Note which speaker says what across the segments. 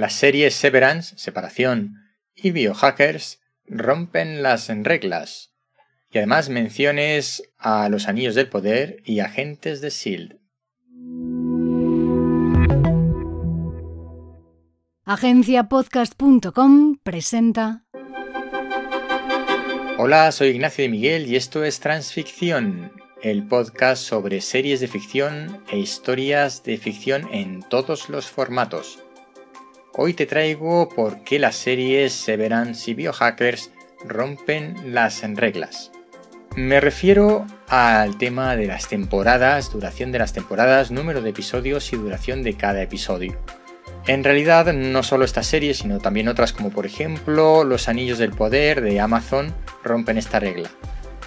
Speaker 1: Las series Severance, Separación y Biohackers rompen las reglas. Y además menciones a los Anillos del Poder y Agentes de S.H.I.E.L.D.
Speaker 2: Agenciapodcast.com presenta.
Speaker 1: Hola, soy Ignacio de Miguel y esto es Transficción, el podcast sobre series de ficción e historias de ficción en todos los formatos. Hoy te traigo por qué las series Severance y Biohackers rompen las reglas. Me refiero al tema de las temporadas, duración de las temporadas, número de episodios y duración de cada episodio. En realidad, no solo esta serie, sino también otras como por ejemplo Los Anillos del Poder de Amazon rompen esta regla.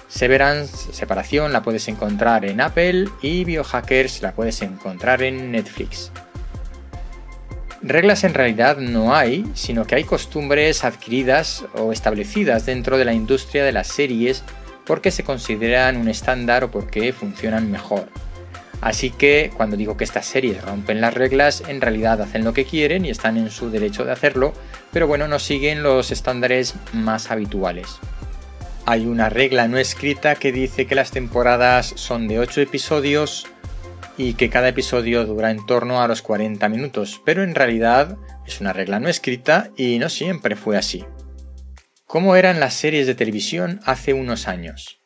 Speaker 1: Severance, Separación, la puedes encontrar en Apple y Biohackers la puedes encontrar en Netflix. Reglas en realidad no hay, sino que hay costumbres adquiridas o establecidas dentro de la industria de las series porque se consideran un estándar o porque funcionan mejor. Así que cuando digo que estas series rompen las reglas, en realidad hacen lo que quieren y están en su derecho de hacerlo, pero bueno, no siguen los estándares más habituales. Hay una regla no escrita que dice que las temporadas son de 8 episodios y que cada episodio dura en torno a los 40 minutos, pero en realidad es una regla no escrita y no siempre fue así. ¿Cómo eran las series de televisión hace unos años?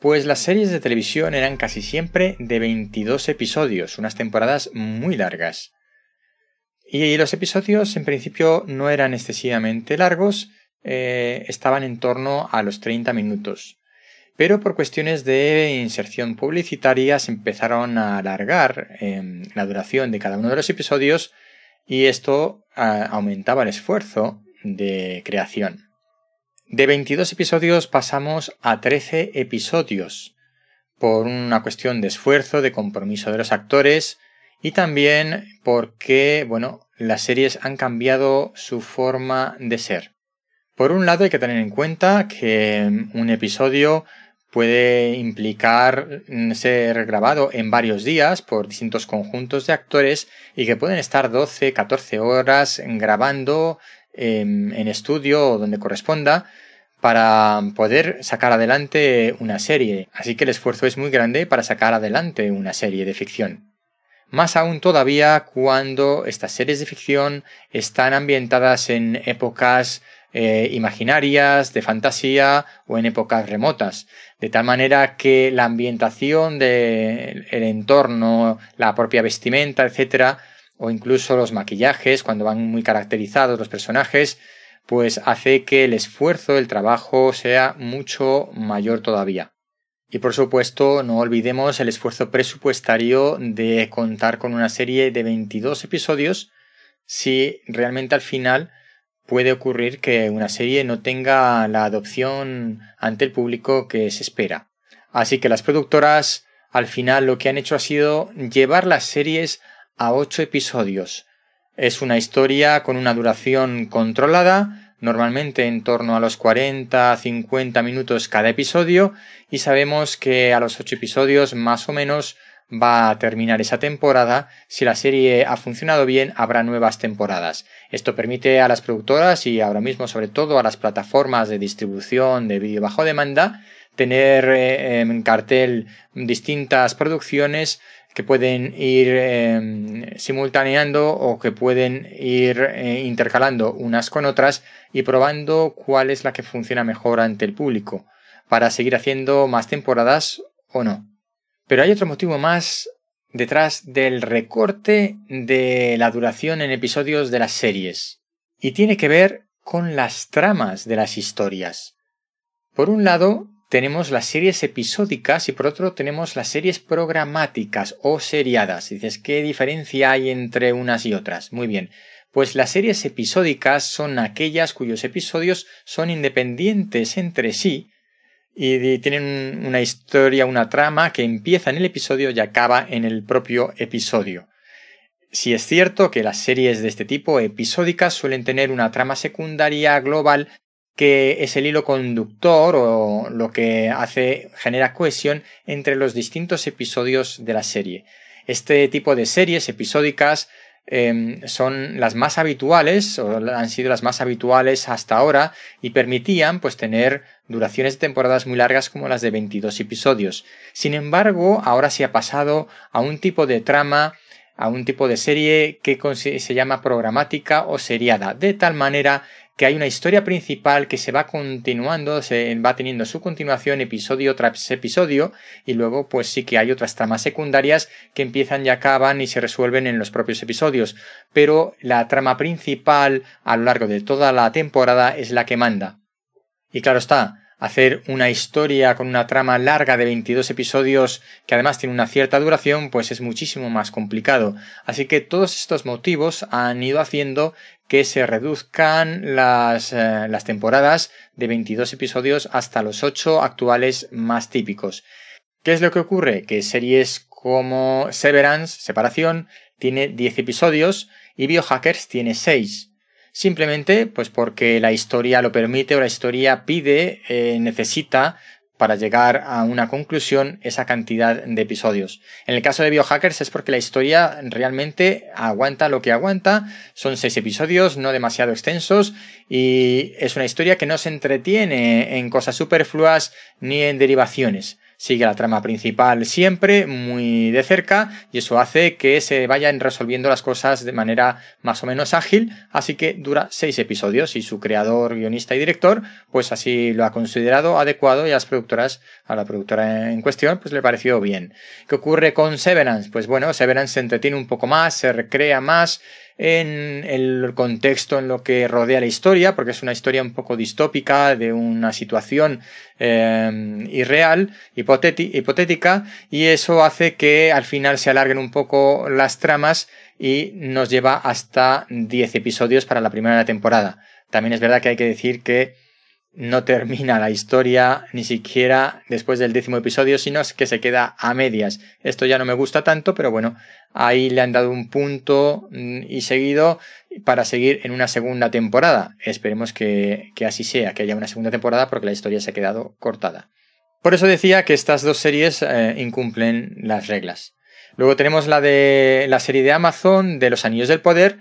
Speaker 1: Pues las series de televisión eran casi siempre de 22 episodios, unas temporadas muy largas. Y los episodios en principio no eran excesivamente largos, eh, estaban en torno a los 30 minutos. Pero por cuestiones de inserción publicitaria se empezaron a alargar em, la duración de cada uno de los episodios y esto aumentaba el esfuerzo de creación. De 22 episodios pasamos a 13 episodios por una cuestión de esfuerzo, de compromiso de los actores y también porque, bueno, las series han cambiado su forma de ser. Por un lado hay que tener en cuenta que un episodio puede implicar ser grabado en varios días por distintos conjuntos de actores y que pueden estar 12, 14 horas grabando en, estudio o donde corresponda para poder sacar adelante una serie. Así que el esfuerzo es muy grande para sacar adelante una serie de ficción. Más aún todavía cuando estas series de ficción están ambientadas en épocas eh, imaginarias, de fantasía o en épocas remotas. De tal manera que la ambientación del entorno, la propia vestimenta, etcétera, o incluso los maquillajes, cuando van muy caracterizados los personajes, pues hace que el esfuerzo, el trabajo sea mucho mayor todavía. Y por supuesto, no olvidemos el esfuerzo presupuestario de contar con una serie de 22 episodios si realmente al final puede ocurrir que una serie no tenga la adopción ante el público que se espera. Así que las productoras al final lo que han hecho ha sido llevar las series a ocho episodios. Es una historia con una duración controlada, normalmente en torno a los 40 50 minutos cada episodio, y sabemos que a los ocho episodios más o menos va a terminar esa temporada. Si la serie ha funcionado bien, habrá nuevas temporadas. Esto permite a las productoras y ahora mismo sobre todo a las plataformas de distribución de vídeo bajo demanda tener eh, en cartel distintas producciones que pueden ir em, simultaneando o que pueden ir eh, intercalando unas con otras y probando cuál es la que funciona mejor ante el público para seguir haciendo más temporadas o no. Pero hay otro motivo más detrás del recorte de la duración en episodios de las series, y tiene que ver con las tramas de las historias. Por un lado, tenemos las series episódicas y por otro tenemos las series programáticas o seriadas. dices, ¿qué diferencia hay entre unas y otras? Muy bien. Pues las series episódicas son aquellas cuyos episodios son independientes entre sí y tienen una historia, una trama que empieza en el episodio y acaba en el propio episodio. Si es cierto que las series de este tipo episódicas suelen tener una trama secundaria global que es el hilo conductor o lo que hace genera cohesión entre los distintos episodios de la serie. Este tipo de series episódicas em, son las más habituales o han sido las más habituales hasta ahora y permitían pues tener duraciones de temporadas muy largas como las de 22 episodios. Sin embargo, ahora se ha pasado a un tipo de trama a un tipo de serie que se llama programática o seriada, de tal manera que hay una historia principal que se va continuando, se va teniendo su continuación episodio tras episodio y luego pues sí que hay otras tramas secundarias que empiezan y acaban y se resuelven en los propios episodios, pero la trama principal a lo largo de toda la temporada es la que manda. Y claro está, hacer una historia con una trama larga de 22 episodios que además tiene una cierta duración, pues es muchísimo más complicado. Así que todos estos motivos han ido haciendo que se reduzcan las, eh, las temporadas de 22 episodios hasta los 8 actuales más típicos. ¿Qué es lo que ocurre? Que series como Severance, Separación, tiene 10 episodios y Biohackers tiene 6 simplemente pues porque la historia lo permite o la historia pide, eh, necesita para llegar a una conclusión esa cantidad de episodios. En el caso de Biohackers es porque la historia realmente aguanta lo que aguanta, son seis episodios, no demasiado extensos, y es una historia que no se entretiene en cosas superfluas ni en derivaciones sigue la trama principal siempre muy de cerca y eso hace que se vayan resolviendo las cosas de manera más o menos ágil, así que dura seis episodios y su creador, guionista y director pues así lo ha considerado adecuado y a las productoras, a la productora en cuestión pues le pareció bien. ¿Qué ocurre con Severance? Pues bueno, Severance se entretiene un poco más, se recrea más, en el contexto en lo que rodea la historia, porque es una historia un poco distópica de una situación eh, irreal, hipotética, y eso hace que al final se alarguen un poco las tramas y nos lleva hasta 10 episodios para la primera temporada. También es verdad que hay que decir que no termina la historia ni siquiera después del décimo episodio, sino que se queda a medias. Esto ya no me gusta tanto, pero bueno, ahí le han dado un punto mm, y seguido para seguir en una segunda temporada. Esperemos que, así sea, que haya una segunda temporada porque la historia se ha quedado cortada. Por eso decía que estas dos series eh, incumplen las reglas. Luego tenemos la de la serie de Amazon de los Anillos del Poder,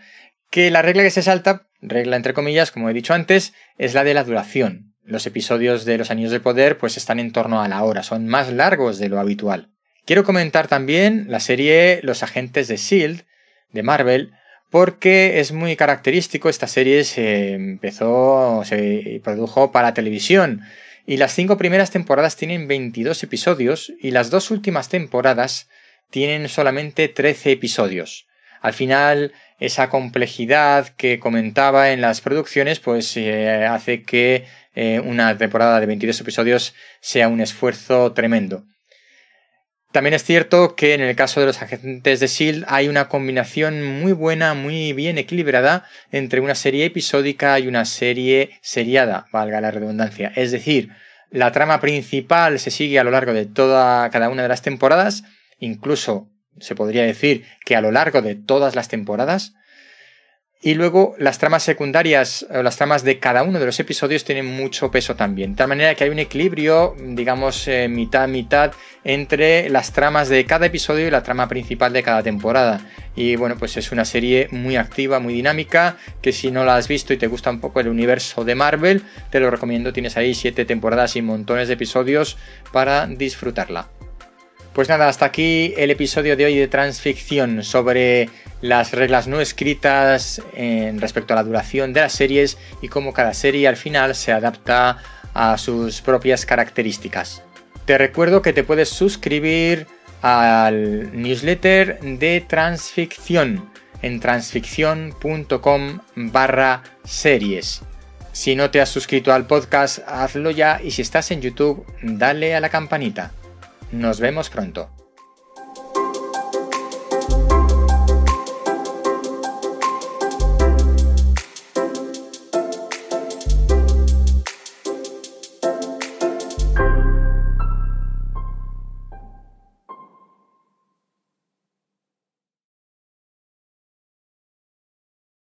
Speaker 1: que la regla que se salta regla entre comillas, como he dicho antes, es la de la duración. Los episodios de Los Anillos de Poder pues están en torno a la hora, son más largos de lo habitual. Quiero comentar también la serie Los Agentes de Shield de Marvel, porque es muy característico, esta serie se empezó, se produjo para televisión, y las cinco primeras temporadas tienen 22 episodios y las dos últimas temporadas tienen solamente 13 episodios. Al final esa complejidad que comentaba en las producciones, pues eh, hace que eh, una temporada de 22 episodios sea un esfuerzo tremendo. También es cierto que en el caso de los agentes de SEAL hay una combinación muy buena, muy bien equilibrada entre una serie episódica y una serie seriada, valga la redundancia. Es decir, la trama principal se sigue a lo largo de toda cada una de las temporadas, incluso se podría decir que a lo largo de todas las temporadas. Y luego las tramas secundarias o las tramas de cada uno de los episodios tienen mucho peso también. De tal manera que hay un equilibrio, digamos, eh, mitad mitad entre las tramas de cada episodio y la trama principal de cada temporada. Y bueno, pues es una serie muy activa, muy dinámica, que si no la has visto y te gusta un poco el universo de Marvel, te lo recomiendo. Tienes ahí siete temporadas y montones de episodios para disfrutarla. Pues nada, hasta aquí el episodio de hoy de Transficción sobre las reglas no escritas en respecto a la duración de las series y cómo cada serie al final se adapta a sus propias características. Te recuerdo que te puedes suscribir al newsletter de Transficción en transficción.com barra series. Si no te has suscrito al podcast, hazlo ya y si estás en YouTube, dale a la campanita. Nos vemos pronto.